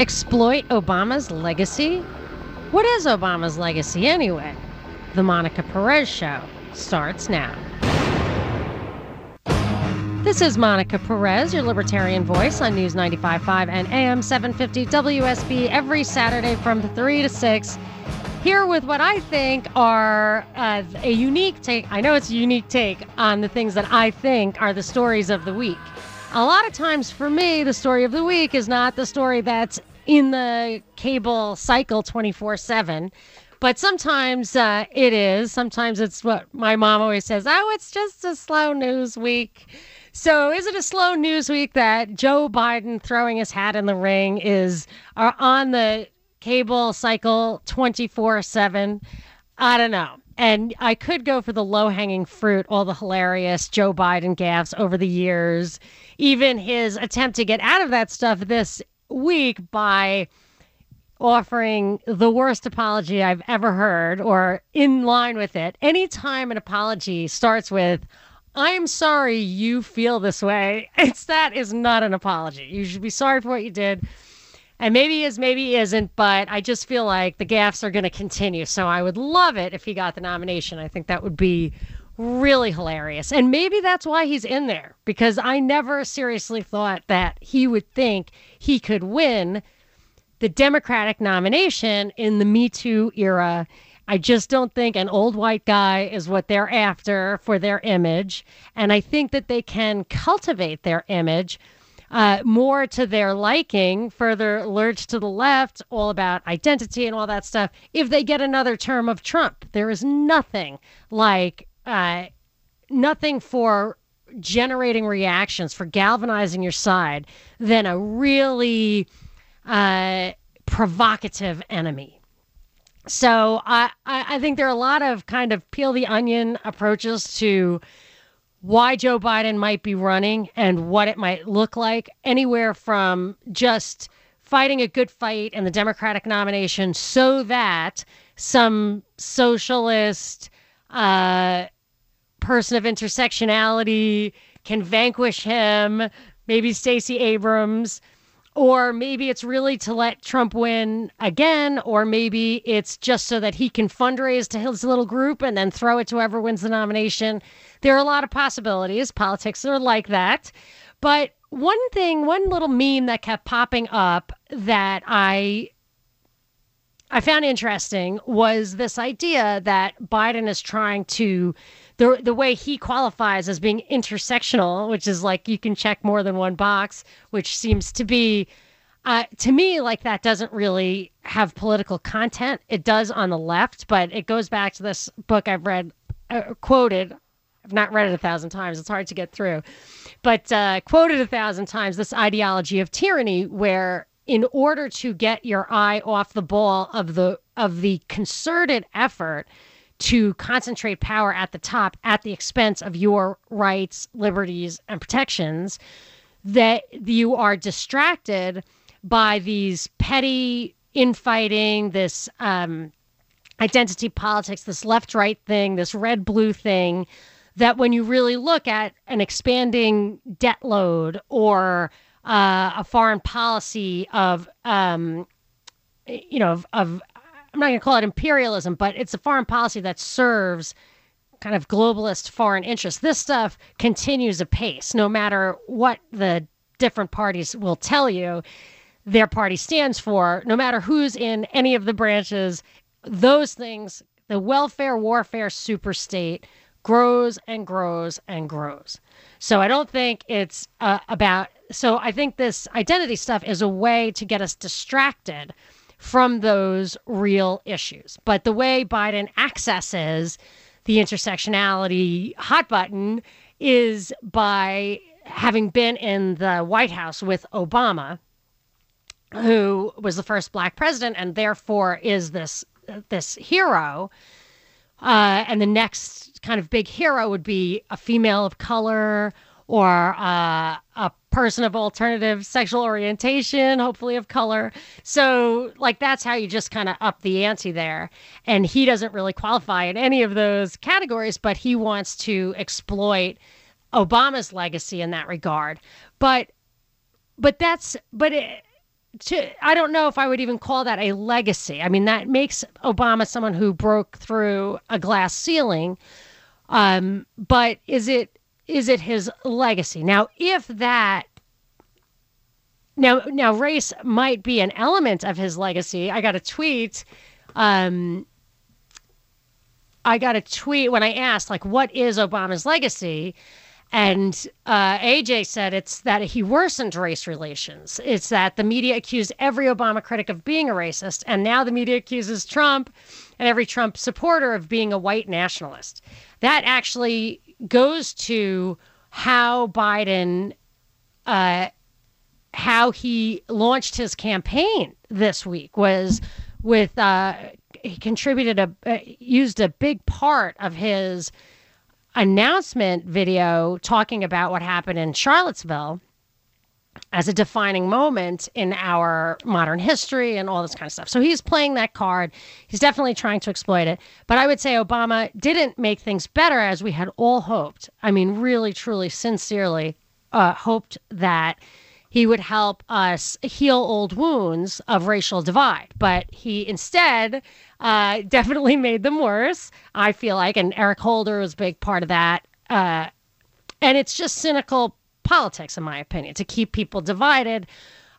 Exploit Obama's legacy? What is Obama's legacy anyway? The Monica Perez Show starts now. This is Monica Perez, your libertarian voice on News 95.5 and AM 750 WSB every Saturday from 3 to 6. Here with what I think are uh, a unique take. I know it's a unique take on the things that I think are the stories of the week. A lot of times for me, the story of the week is not the story that's in the cable cycle 24 7. But sometimes uh, it is. Sometimes it's what my mom always says oh, it's just a slow news week. So, is it a slow news week that Joe Biden throwing his hat in the ring is are on the cable cycle 24 7? I don't know. And I could go for the low hanging fruit, all the hilarious Joe Biden gaffes over the years, even his attempt to get out of that stuff this week by offering the worst apology I've ever heard or in line with it. Anytime an apology starts with, I'm sorry you feel this way. It's that is not an apology. You should be sorry for what you did. And maybe is, maybe isn't, but I just feel like the gaffes are going to continue. So I would love it if he got the nomination. I think that would be really hilarious. And maybe that's why he's in there, because I never seriously thought that he would think he could win the Democratic nomination in the Me Too era I just don't think an old white guy is what they're after for their image. And I think that they can cultivate their image uh, more to their liking, further lurch to the left, all about identity and all that stuff, if they get another term of Trump. There is nothing like, uh, nothing for generating reactions, for galvanizing your side, than a really uh, provocative enemy. So I, I think there are a lot of kind of peel the onion approaches to why Joe Biden might be running and what it might look like, anywhere from just fighting a good fight in the Democratic nomination so that some socialist uh, person of intersectionality can vanquish him, maybe Stacey Abrams or maybe it's really to let Trump win again, or maybe it's just so that he can fundraise to his little group and then throw it to whoever wins the nomination. There are a lot of possibilities. Politics are like that. But one thing, one little meme that kept popping up that I I found interesting was this idea that Biden is trying to the the way he qualifies as being intersectional, which is like you can check more than one box, which seems to be uh, to me like that doesn't really have political content. It does on the left, but it goes back to this book I've read uh, quoted. I've not read it a thousand times. It's hard to get through, but uh, quoted a thousand times this ideology of tyranny, where in order to get your eye off the ball of the of the concerted effort to concentrate power at the top at the expense of your rights, liberties, and protections, that you are distracted by these petty infighting, this um, identity politics, this left right thing, this red blue thing, that when you really look at an expanding debt load or uh, a foreign policy of, um, you know, of, of I'm not going to call it imperialism, but it's a foreign policy that serves kind of globalist foreign interests. This stuff continues apace, no matter what the different parties will tell you their party stands for, no matter who's in any of the branches. Those things, the welfare warfare super state grows and grows and grows. So I don't think it's uh, about. So I think this identity stuff is a way to get us distracted from those real issues. But the way Biden accesses the intersectionality hot button is by having been in the White House with Obama who was the first black president and therefore is this this hero. Uh, and the next kind of big hero would be a female of color or uh, a person of alternative sexual orientation, hopefully of color. So, like, that's how you just kind of up the ante there. And he doesn't really qualify in any of those categories, but he wants to exploit Obama's legacy in that regard. But, but that's, but it, to, I don't know if I would even call that a legacy. I mean, that makes Obama someone who broke through a glass ceiling. Um, but is it is it his legacy? Now, if that now now race might be an element of his legacy. I got a tweet um I got a tweet when I asked like what is Obama's legacy? And uh, AJ said it's that he worsened race relations. It's that the media accused every Obama critic of being a racist, and now the media accuses Trump and every Trump supporter of being a white nationalist. That actually goes to how Biden, uh, how he launched his campaign this week was with uh, he contributed a uh, used a big part of his announcement video talking about what happened in Charlottesville as a defining moment in our modern history and all this kind of stuff. So he's playing that card. He's definitely trying to exploit it. But I would say Obama didn't make things better as we had all hoped. I mean, really, truly, sincerely uh, hoped that he would help us heal old wounds of racial divide. But he instead uh, definitely made them worse, I feel like. And Eric Holder was a big part of that. Uh, and it's just cynical politics, in my opinion, to keep people divided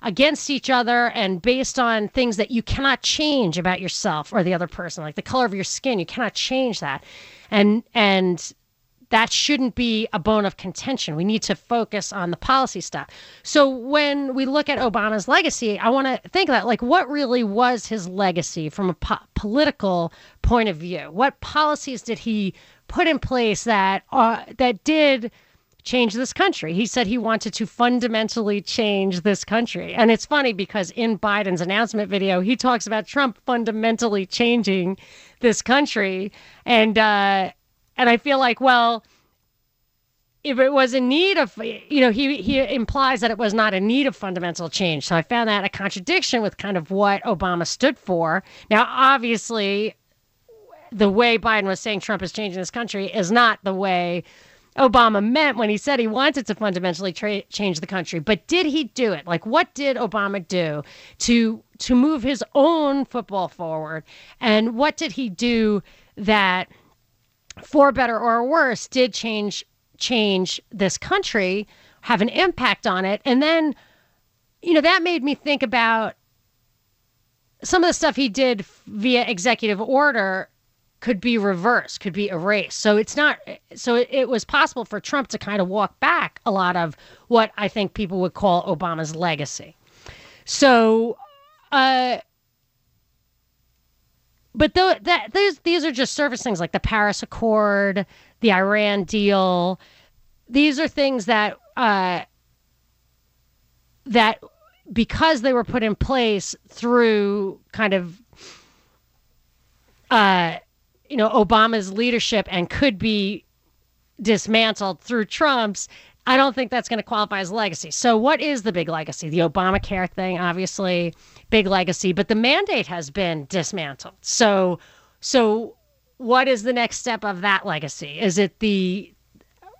against each other and based on things that you cannot change about yourself or the other person, like the color of your skin. You cannot change that. And, and, that shouldn't be a bone of contention. We need to focus on the policy stuff. So when we look at Obama's legacy, I want to think that like what really was his legacy from a po- political point of view. What policies did he put in place that uh, that did change this country. He said he wanted to fundamentally change this country. And it's funny because in Biden's announcement video, he talks about Trump fundamentally changing this country. And uh and I feel like, well, if it was in need of you know he he implies that it was not in need of fundamental change so i found that a contradiction with kind of what obama stood for now obviously the way biden was saying trump is changing this country is not the way Obama meant when he said he wanted to fundamentally tra- change the country. But did he do it? Like, what did Obama do to to move his own football forward? And what did he do that, for better or worse, did change change this country, have an impact on it? And then, you know, that made me think about some of the stuff he did via executive order could be reversed, could be erased. So it's not, so it, it, was possible for Trump to kind of walk back a lot of what I think people would call Obama's legacy. So, uh, but the, that these these are just surface things like the Paris Accord, the Iran deal. These are things that uh, that because they were put in place through kind of uh, you know, Obama's leadership and could be dismantled through Trump's, I don't think that's going to qualify as legacy. So, what is the big legacy? The Obamacare thing, obviously, big legacy, but the mandate has been dismantled. So, so what is the next step of that legacy? Is it the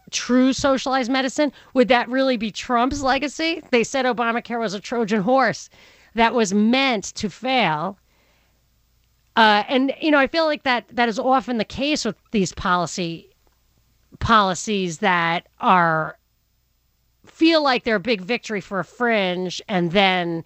true socialized medicine? Would that really be Trump's legacy? They said Obamacare was a Trojan horse that was meant to fail uh, and you know, I feel like that that is often the case with these policy policies that are feel like they're a big victory for a fringe, and then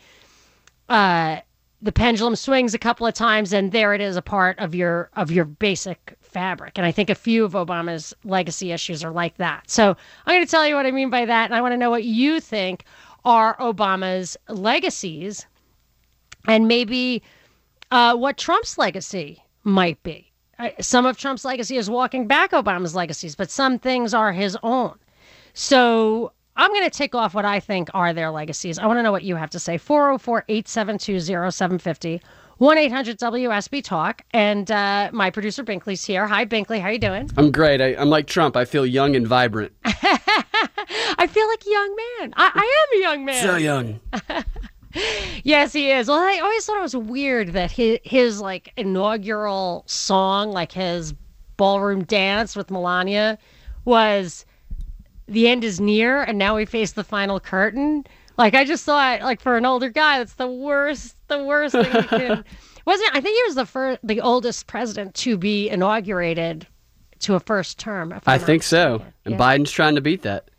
uh, the pendulum swings a couple of times, and there it is, a part of your of your basic fabric. And I think a few of Obama's legacy issues are like that. So I'm going to tell you what I mean by that, and I want to know what you think are Obama's legacies, and maybe uh, what Trump's legacy might be. Some of Trump's legacy is walking back Obama's legacies, but some things are his own. So I'm going to take off what I think are their legacies. I want to know what you have to say. 404 872 0750. 1 800 WSB Talk. And uh, my producer Binkley's here. Hi, Binkley. How you doing? I'm great. I, am like Trump. I feel young and vibrant. I feel like a young man. I, I am a young man. So young. yes, he is. Well, I always thought it was weird that his, his like inaugural song, like his ballroom dance with Melania, was "The End Is Near," and now we face the final curtain. Like I just thought, like for an older guy, that's the worst, the worst thing you can. Wasn't I think he was the first, the oldest president to be inaugurated to a first term. I think so, and. Biden's trying to beat that.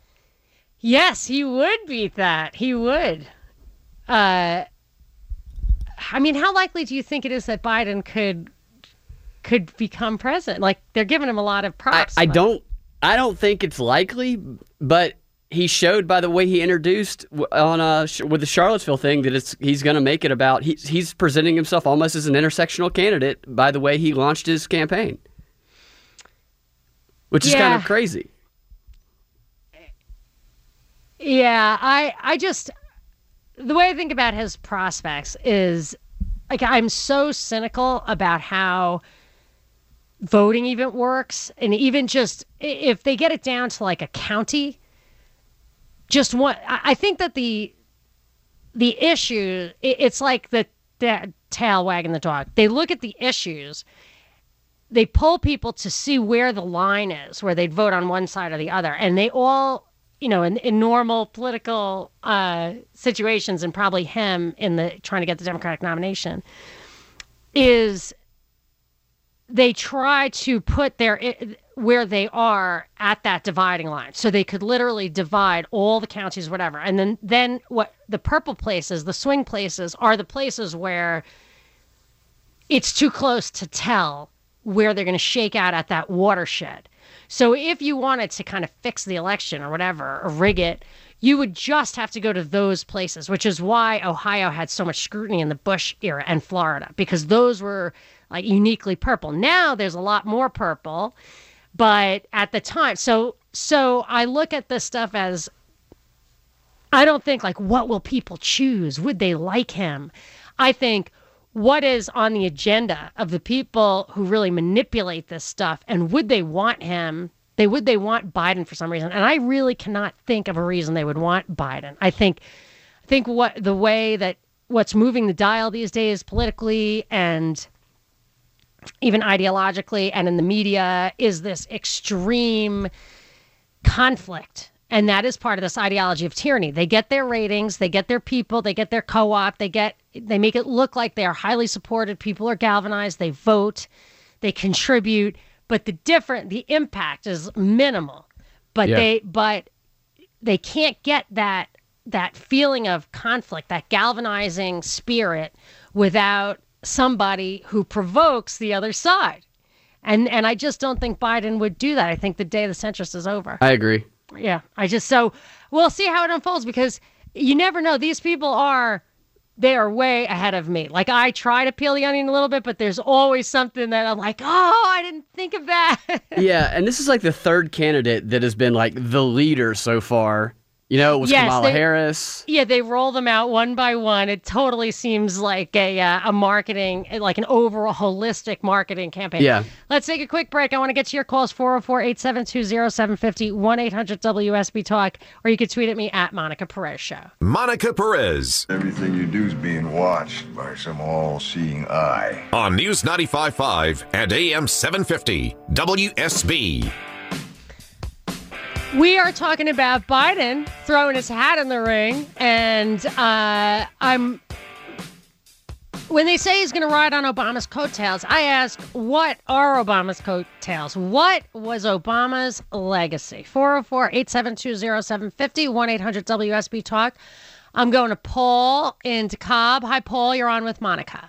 Yes, he would beat that. He would. Uh, I mean, how likely do you think it is that Biden could could become president? Like they're giving him a lot of props. I, I don't. I don't think it's likely, but he showed by the way he introduced on uh, with the Charlottesville thing that it's he's going to make it about he's he's presenting himself almost as an intersectional candidate by the way he launched his campaign, which is kind of crazy. Yeah, I I just the way I think about his prospects is like I'm so cynical about how voting even works and even just if they get it down to like a county just one I think that the the issue it's like the, the tail wagging the dog. They look at the issues they pull people to see where the line is, where they'd vote on one side or the other, and they all you know, in, in normal political uh, situations, and probably him in the trying to get the Democratic nomination, is they try to put their where they are at that dividing line, so they could literally divide all the counties, whatever, and then then what the purple places, the swing places, are the places where it's too close to tell where they're going to shake out at that watershed. So if you wanted to kind of fix the election or whatever, or rig it, you would just have to go to those places, which is why Ohio had so much scrutiny in the Bush era and Florida, because those were like uniquely purple. Now there's a lot more purple, but at the time, so so I look at this stuff as I don't think like what will people choose? Would they like him? I think what is on the agenda of the people who really manipulate this stuff and would they want him they would they want Biden for some reason and I really cannot think of a reason they would want Biden. I think I think what the way that what's moving the dial these days politically and even ideologically and in the media is this extreme conflict and that is part of this ideology of tyranny. They get their ratings, they get their people, they get their co-op, they get they make it look like they are highly supported. People are galvanized, they vote, they contribute, but the different the impact is minimal. But yeah. they but they can't get that that feeling of conflict, that galvanizing spirit without somebody who provokes the other side. And and I just don't think Biden would do that. I think the day of the centrist is over. I agree. Yeah, I just so we'll see how it unfolds because you never know. These people are they are way ahead of me. Like I try to peel the onion a little bit, but there's always something that I'm like, oh, I didn't think of that. yeah, and this is like the third candidate that has been like the leader so far you know, it was yes, Kamala they, Harris. Yeah, they roll them out one by one. It totally seems like a uh, a marketing, like an overall holistic marketing campaign. Yeah. Let's take a quick break. I want to get to your calls 404 872 0750 1 800 WSB Talk, or you can tweet at me at Monica Perez Show. Monica Perez. Everything you do is being watched by some all seeing eye. On News 95.5 and AM 750 WSB. We are talking about Biden throwing his hat in the ring, and uh, I'm. When they say he's going to ride on Obama's coattails, I ask, what are Obama's coattails? What was Obama's legacy? 404 872 0750 1 800 WSB Talk. I'm going to Paul in Cobb. Hi, Paul. You're on with Monica.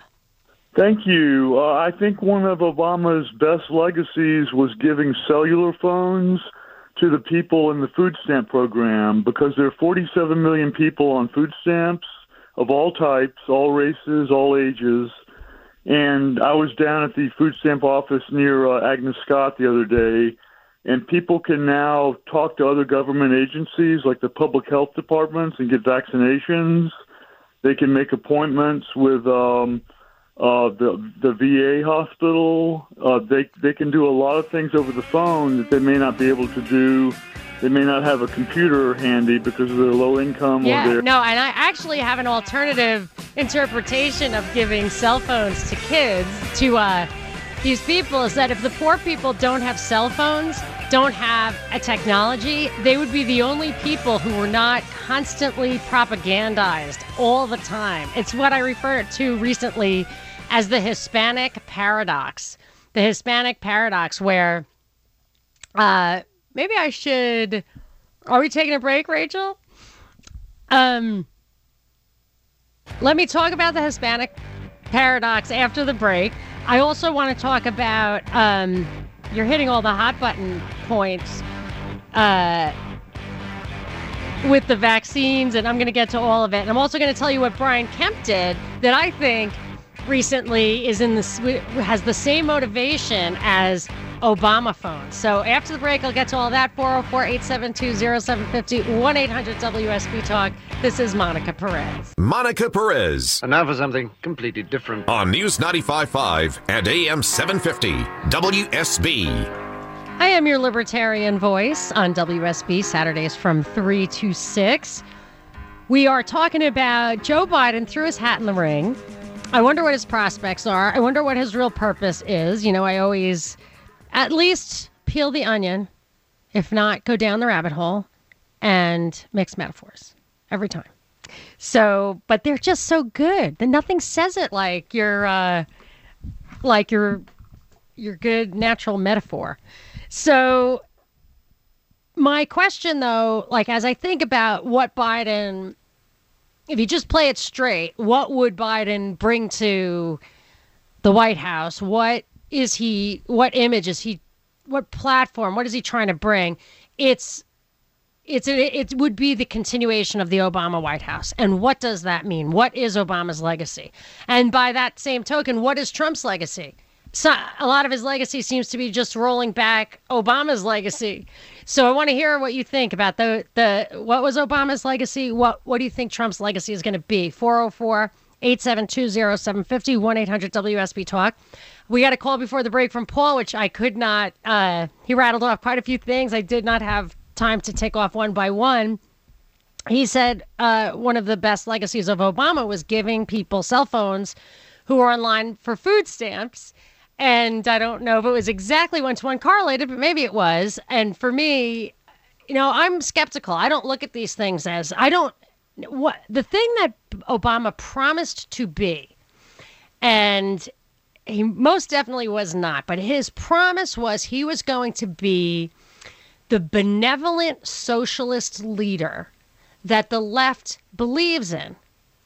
Thank you. Uh, I think one of Obama's best legacies was giving cellular phones to the people in the food stamp program because there are 47 million people on food stamps of all types, all races, all ages. And I was down at the food stamp office near uh, Agnes Scott the other day, and people can now talk to other government agencies like the public health departments and get vaccinations. They can make appointments with um, uh, the the VA hospital. Uh, they they can do a lot of things over the phone that they may not be able to do. They may not have a computer handy because of their low income Yeah, or their no, and I actually have an alternative interpretation of giving cell phones to kids to uh, these people is that if the poor people don't have cell phones, don't have a technology, they would be the only people who were not constantly propagandized all the time. It's what I referred to recently as the Hispanic paradox. The Hispanic paradox, where uh, maybe I should. Are we taking a break, Rachel? Um, let me talk about the Hispanic paradox after the break. I also want to talk about. Um, you're hitting all the hot button points. Uh, with the vaccines, and I'm going to get to all of it. And I'm also going to tell you what Brian Kemp did that I think recently is in the has the same motivation as Obama phones. So after the break, I'll get to all that. 404 872 0750 1 800 WSB Talk. This is Monica Perez. Monica Perez And now for something completely different. on News 95.5 and AM 750 WSB. I am your libertarian voice on WSB Saturdays from 3 to 6. We are talking about Joe Biden threw his hat in the ring. I wonder what his prospects are. I wonder what his real purpose is. You know, I always at least peel the onion, if not go down the rabbit hole and mix metaphors every time. So, but they're just so good. Then nothing says it like your uh like your your good natural metaphor. So my question though, like as I think about what Biden if you just play it straight, what would Biden bring to the White House? What is he what image is he what platform? What is he trying to bring? It's it's it would be the continuation of the Obama White House. And what does that mean? What is Obama's legacy? And by that same token, what is Trump's legacy? So a lot of his legacy seems to be just rolling back Obama's legacy. So I want to hear what you think about the the what was Obama's legacy? What what do you think Trump's legacy is going to be? 404 872 0750 1 800 WSB Talk. We got a call before the break from Paul, which I could not. Uh, he rattled off quite a few things. I did not have time to take off one by one. He said uh, one of the best legacies of Obama was giving people cell phones who are online for food stamps. And I don't know if it was exactly one to one correlated, but maybe it was. And for me, you know, I'm skeptical. I don't look at these things as I don't what the thing that Obama promised to be, and he most definitely was not, but his promise was he was going to be the benevolent socialist leader that the left believes in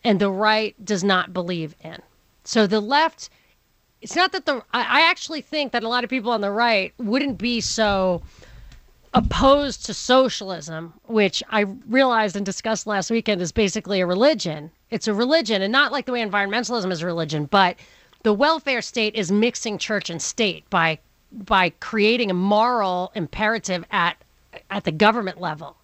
and the right does not believe in. So the left, it's not that the, I actually think that a lot of people on the right wouldn't be so opposed to socialism, which I realized and discussed last weekend is basically a religion. It's a religion, and not like the way environmentalism is a religion, but the welfare state is mixing church and state by by creating a moral imperative at at the government level.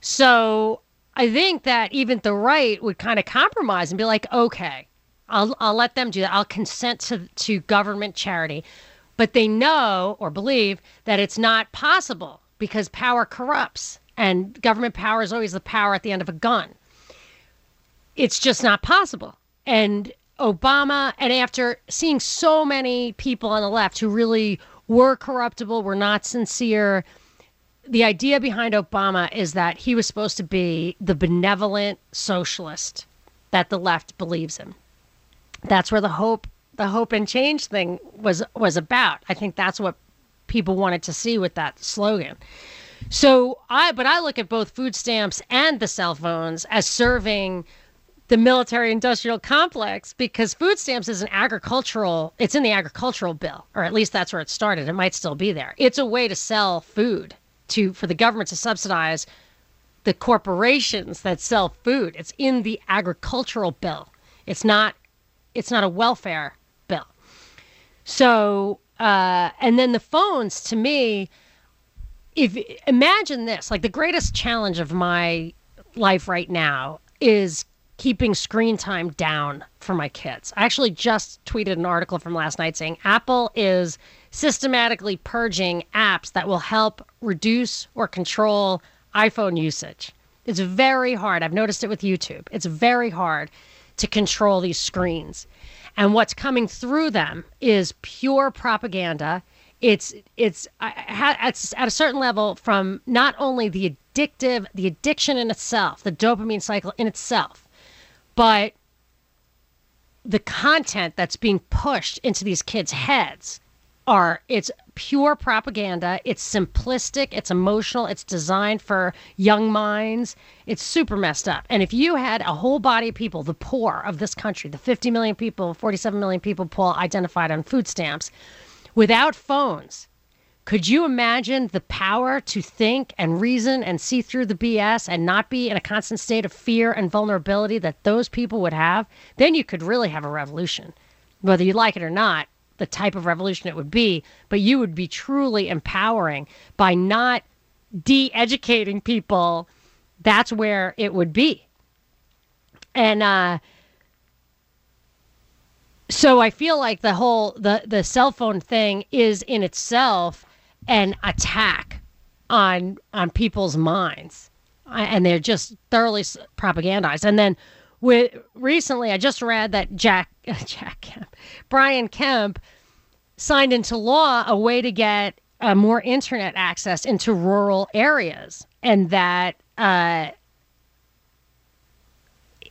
So I think that even the right would kind of compromise and be like, okay, I'll I'll let them do that. I'll consent to to government charity. But they know or believe that it's not possible because power corrupts and government power is always the power at the end of a gun. It's just not possible. And Obama, and after seeing so many people on the left who really were corruptible, were not sincere, the idea behind Obama is that he was supposed to be the benevolent socialist that the left believes in. That's where the hope the hope and change thing was was about. I think that's what people wanted to see with that slogan. So I but I look at both food stamps and the cell phones as serving the military industrial complex because food stamps is an agricultural it's in the agricultural bill or at least that's where it started it might still be there it's a way to sell food to for the government to subsidize the corporations that sell food it's in the agricultural bill it's not it's not a welfare bill so uh and then the phones to me if imagine this, like the greatest challenge of my life right now is keeping screen time down for my kids. I actually just tweeted an article from last night saying Apple is systematically purging apps that will help reduce or control iPhone usage. It's very hard. I've noticed it with YouTube. It's very hard to control these screens. And what's coming through them is pure propaganda. It's it's at a certain level from not only the addictive, the addiction in itself, the dopamine cycle in itself, but the content that's being pushed into these kids' heads are it's pure propaganda. It's simplistic, it's emotional, it's designed for young minds. It's super messed up. And if you had a whole body of people, the poor of this country, the 50 million people, 47 million people Paul identified on food stamps, without phones, could you imagine the power to think and reason and see through the BS and not be in a constant state of fear and vulnerability that those people would have? Then you could really have a revolution. Whether you like it or not, the type of revolution it would be, but you would be truly empowering by not de educating people. That's where it would be. And, uh, so I feel like the whole the the cell phone thing is in itself an attack on on people's minds, and they're just thoroughly propagandized. And then with recently, I just read that Jack Jack Kemp, Brian Kemp, signed into law a way to get uh, more internet access into rural areas, and that. Uh,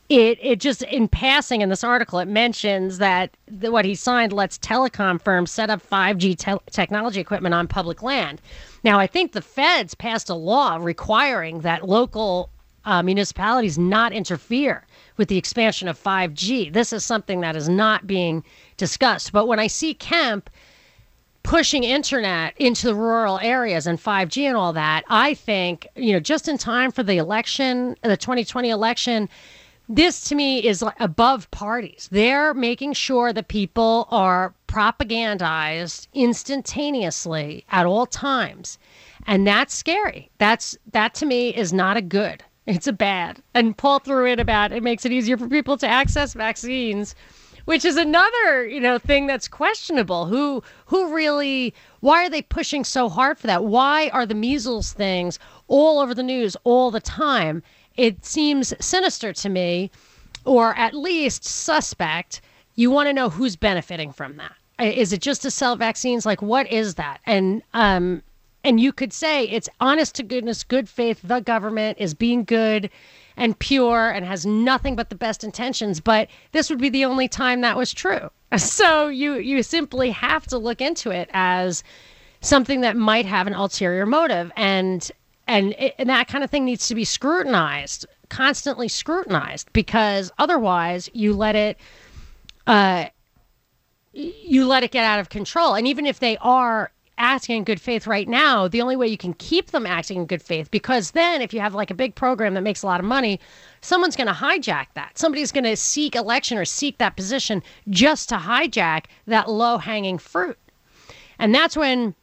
it it just in passing in this article it mentions that the, what he signed lets telecom firms set up 5G te- technology equipment on public land. Now I think the feds passed a law requiring that local uh, municipalities not interfere with the expansion of 5G. This is something that is not being discussed. But when I see Kemp pushing internet into the rural areas and 5G and all that, I think, you know, just in time for the election, the 2020 election, this to me is above parties. They're making sure that people are propagandized instantaneously at all times. And that's scary. That's that to me is not a good. It's a bad. And Paul threw in about it makes it easier for people to access vaccines, which is another, you know, thing that's questionable. Who who really why are they pushing so hard for that? Why are the measles things all over the news all the time? it seems sinister to me, or at least suspect. You want to know who's benefiting from that. Is it just to sell vaccines? Like, what is that? And um, and you could say it's honest to goodness, good faith. The government is being good and pure and has nothing but the best intentions. But this would be the only time that was true. So you you simply have to look into it as something that might have an ulterior motive. And and, it, and that kind of thing needs to be scrutinized constantly scrutinized because otherwise you let it uh, you let it get out of control and even if they are acting in good faith right now the only way you can keep them acting in good faith because then if you have like a big program that makes a lot of money someone's going to hijack that somebody's going to seek election or seek that position just to hijack that low hanging fruit and that's when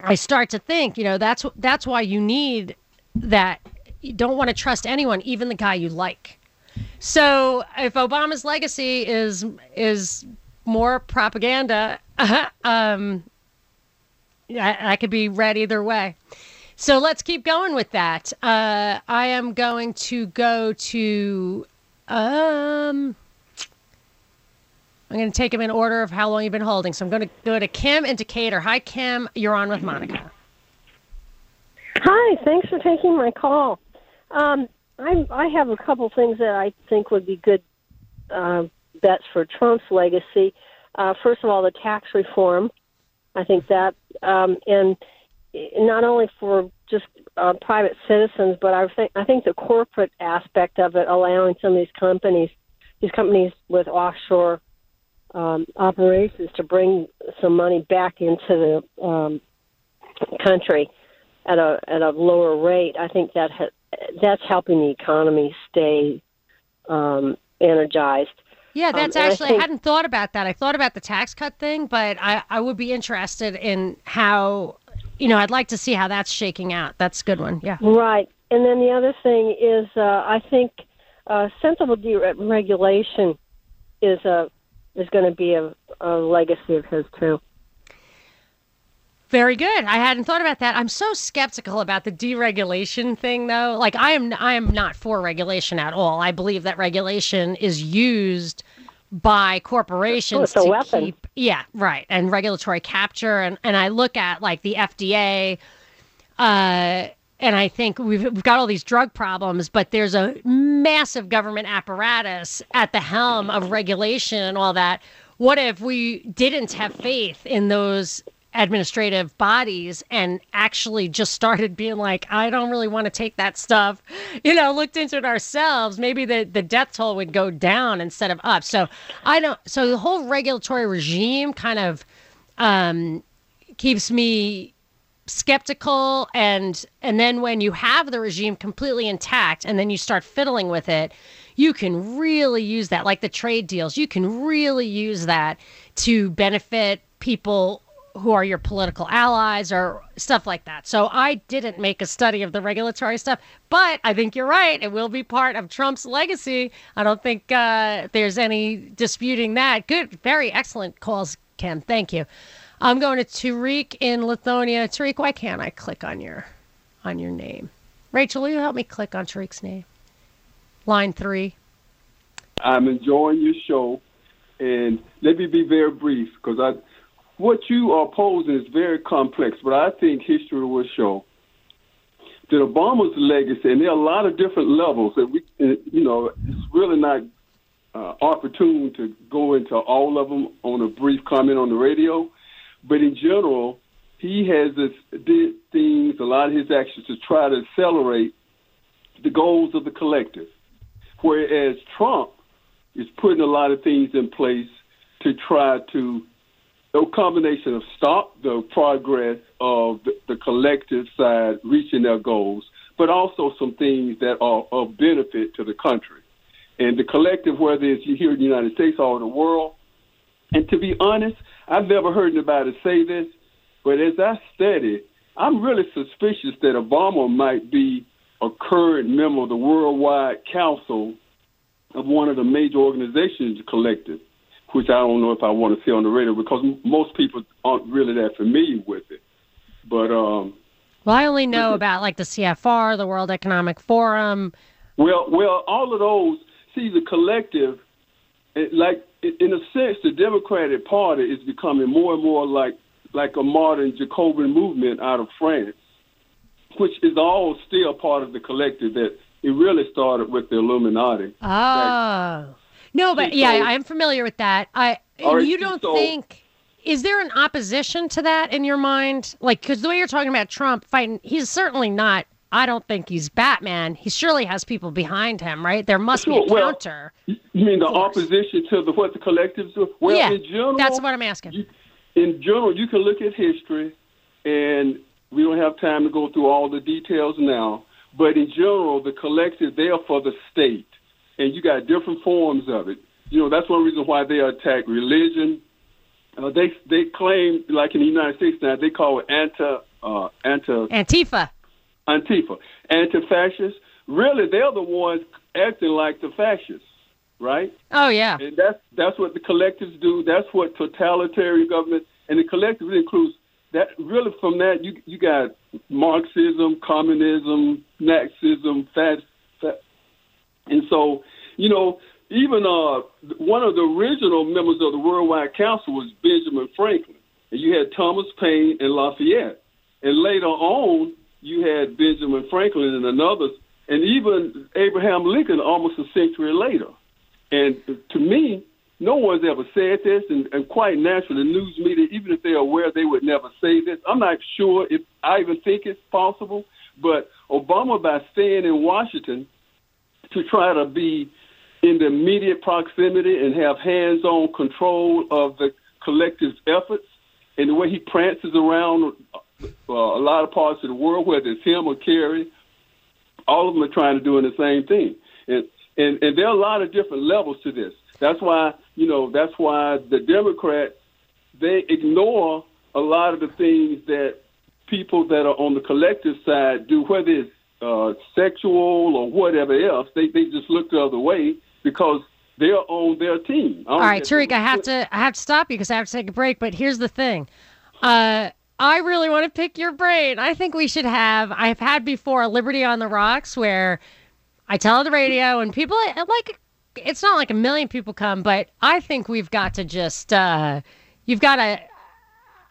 I start to think, you know, that's that's why you need that. You don't want to trust anyone, even the guy you like. So if Obama's legacy is is more propaganda, um, I, I could be read either way. So let's keep going with that. Uh, I am going to go to um, I'm going to take them in order of how long you've been holding. So I'm going to go to Kim and Decatur. Hi, Kim. You're on with Monica. Hi. Thanks for taking my call. Um, I, I have a couple things that I think would be good uh, bets for Trump's legacy. Uh, first of all, the tax reform. I think that, um, and not only for just uh, private citizens, but I think I think the corporate aspect of it, allowing some of these companies, these companies with offshore um, operations to bring some money back into the um, country at a at a lower rate. I think that ha- that's helping the economy stay um, energized. Yeah, um, that's um, actually I, think, I, hadn't thought about that. I thought about the tax cut thing, but I I would be interested in how you know, I'd like to see how that's shaking out. That's a good one. Yeah. Right. And then the other thing is, uh, I think uh, sensible deregulation is a is going to be a, a legacy of his too. Very good. I hadn't thought about that. I'm so skeptical about the deregulation thing though. Like I am I am not for regulation at all. I believe that regulation is used by corporations to weapon. keep yeah, right. And regulatory capture and and I look at like the FDA uh and I think we've, we've got all these drug problems, but there's a massive government apparatus at the helm of regulation and all that. What if we didn't have faith in those administrative bodies and actually just started being like, I don't really want to take that stuff, you know, looked into it ourselves, maybe the, the death toll would go down instead of up. So I don't, so the whole regulatory regime kind of um, keeps me skeptical and and then when you have the regime completely intact and then you start fiddling with it you can really use that like the trade deals you can really use that to benefit people who are your political allies or stuff like that. So I didn't make a study of the regulatory stuff, but I think you're right. It will be part of Trump's legacy. I don't think uh, there's any disputing that. Good, very excellent calls, Ken. Thank you. I'm going to Tariq in Lithonia. Tariq, why can't I click on your on your name? Rachel, will you help me click on Tariq's name? Line three. I'm enjoying your show, and let me be very brief because I what you are posing is very complex, but I think history will show that Obama's legacy, and there are a lot of different levels that we, you know, it's really not uh, opportune to go into all of them on a brief comment on the radio. But in general, he has this, did things, a lot of his actions to try to accelerate the goals of the collective. Whereas Trump is putting a lot of things in place to try to a combination of stop the progress of the, collective side reaching their goals, but also some things that are of benefit to the country. And the collective, whether it's here in the United States or the world, and to be honest, I've never heard anybody say this, but as I study, I'm really suspicious that Obama might be a current member of the Worldwide Council of one of the major organizations, collective which I don't know if I want to say on the radio because most people aren't really that familiar with it. But um, well, I only know about like the CFR, the World Economic Forum. Well, well, all of those. See, the collective, like in a sense, the Democratic Party is becoming more and more like like a modern Jacobin movement out of France, which is all still part of the collective. That it really started with the Illuminati. Oh. No, but yeah, I'm familiar with that. I right, you don't so, think is there an opposition to that in your mind? Like, because the way you're talking about Trump fighting, he's certainly not. I don't think he's Batman. He surely has people behind him, right? There must sure, be a well, counter. You mean the force. opposition to the what the collectives do? Well, yeah, in general, that's what I'm asking. You, in general, you can look at history, and we don't have time to go through all the details now. But in general, the collective they are for the state and you got different forms of it. You know, that's one reason why they attack religion. Uh, they they claim, like in the United States now, they call it anti uh, anti Antifa. Antifa, anti-fascist. Really, they're the ones acting like the fascists, right? Oh yeah. And that's that's what the collectives do. That's what totalitarian government and the collective includes that. Really, from that you you got Marxism, communism, Nazism, fat and so, you know, even uh, one of the original members of the Worldwide Council was Benjamin Franklin. And you had Thomas Paine and Lafayette. And later on, you had Benjamin Franklin and another, and even Abraham Lincoln almost a century later. And to me, no one's ever said this, and, and quite naturally, the news media, even if they're aware, they would never say this. I'm not sure if I even think it's possible, but Obama, by staying in Washington, to try to be in the immediate proximity and have hands-on control of the collective's efforts. And the way he prances around uh, a lot of parts of the world, whether it's him or Kerry, all of them are trying to do the same thing. And, and and there are a lot of different levels to this. That's why you know that's why the Democrats they ignore a lot of the things that people that are on the collective side do, whether it's uh, sexual or whatever else, they, they just look the other way because they're on their team. All right, Tariq, I have to I have to stop you because I have to take a break. But here's the thing, uh, I really want to pick your brain. I think we should have. I've had before a Liberty on the Rocks where I tell the radio and people like. It's not like a million people come, but I think we've got to just. Uh, you've got to.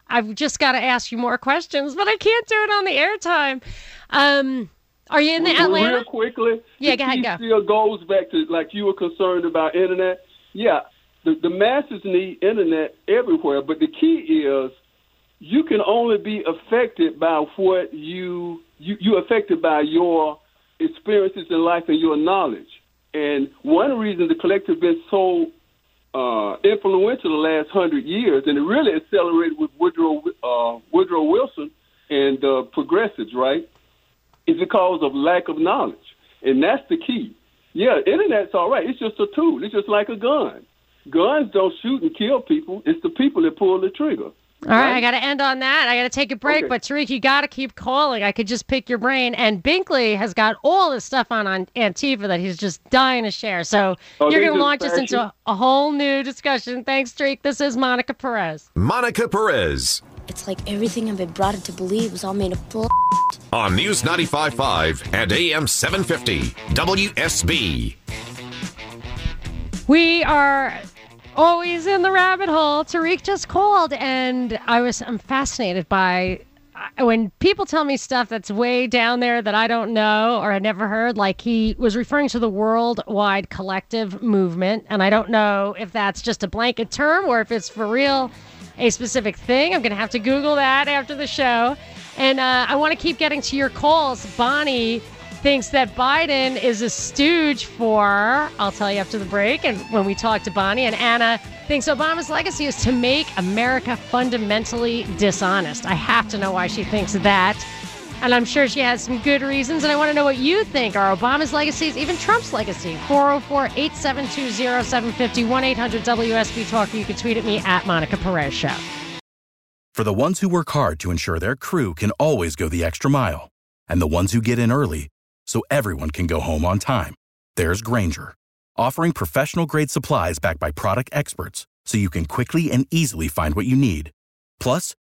I've just got to ask you more questions, but I can't do it on the airtime. Um, are you in the Atlanta? Real quickly. Yeah, go ahead. Go. Still goes back to like you were concerned about internet. Yeah, the, the masses need internet everywhere, but the key is you can only be affected by what you you you affected by your experiences in life and your knowledge. And one reason the collective been so uh, influential the last hundred years, and it really accelerated with Woodrow uh, Woodrow Wilson and uh, progressives, right? Is because of lack of knowledge, and that's the key. Yeah, internet's all right. It's just a tool. It's just like a gun. Guns don't shoot and kill people. It's the people that pull the trigger. All right, right I got to end on that. I got to take a break, okay. but Tariq, you got to keep calling. I could just pick your brain. And Binkley has got all this stuff on on Antifa that he's just dying to share. So oh, you're going to launch us into a, a, whole new discussion. Thanks, Tariq. This is Monica Perez. Monica Perez. It's like everything I've been brought to believe was all made of bull. On News 95.5 and AM 750, WSB. We are always in the rabbit hole. Tariq just called, and I was I'm fascinated by uh, when people tell me stuff that's way down there that I don't know or I never heard. Like he was referring to the worldwide collective movement, and I don't know if that's just a blanket term or if it's for real a specific thing. I'm gonna have to Google that after the show. And uh, I want to keep getting to your calls. Bonnie thinks that Biden is a stooge for, I'll tell you after the break, and when we talk to Bonnie, and Anna thinks Obama's legacy is to make America fundamentally dishonest. I have to know why she thinks that. And I'm sure she has some good reasons. And I want to know what you think are Obama's legacies, even Trump's legacy. 404 872 0750 1 800 WSB Talk. You can tweet at me at Monica Perez Show. For the ones who work hard to ensure their crew can always go the extra mile, and the ones who get in early so everyone can go home on time. There's Grainger, offering professional grade supplies backed by product experts so you can quickly and easily find what you need. Plus,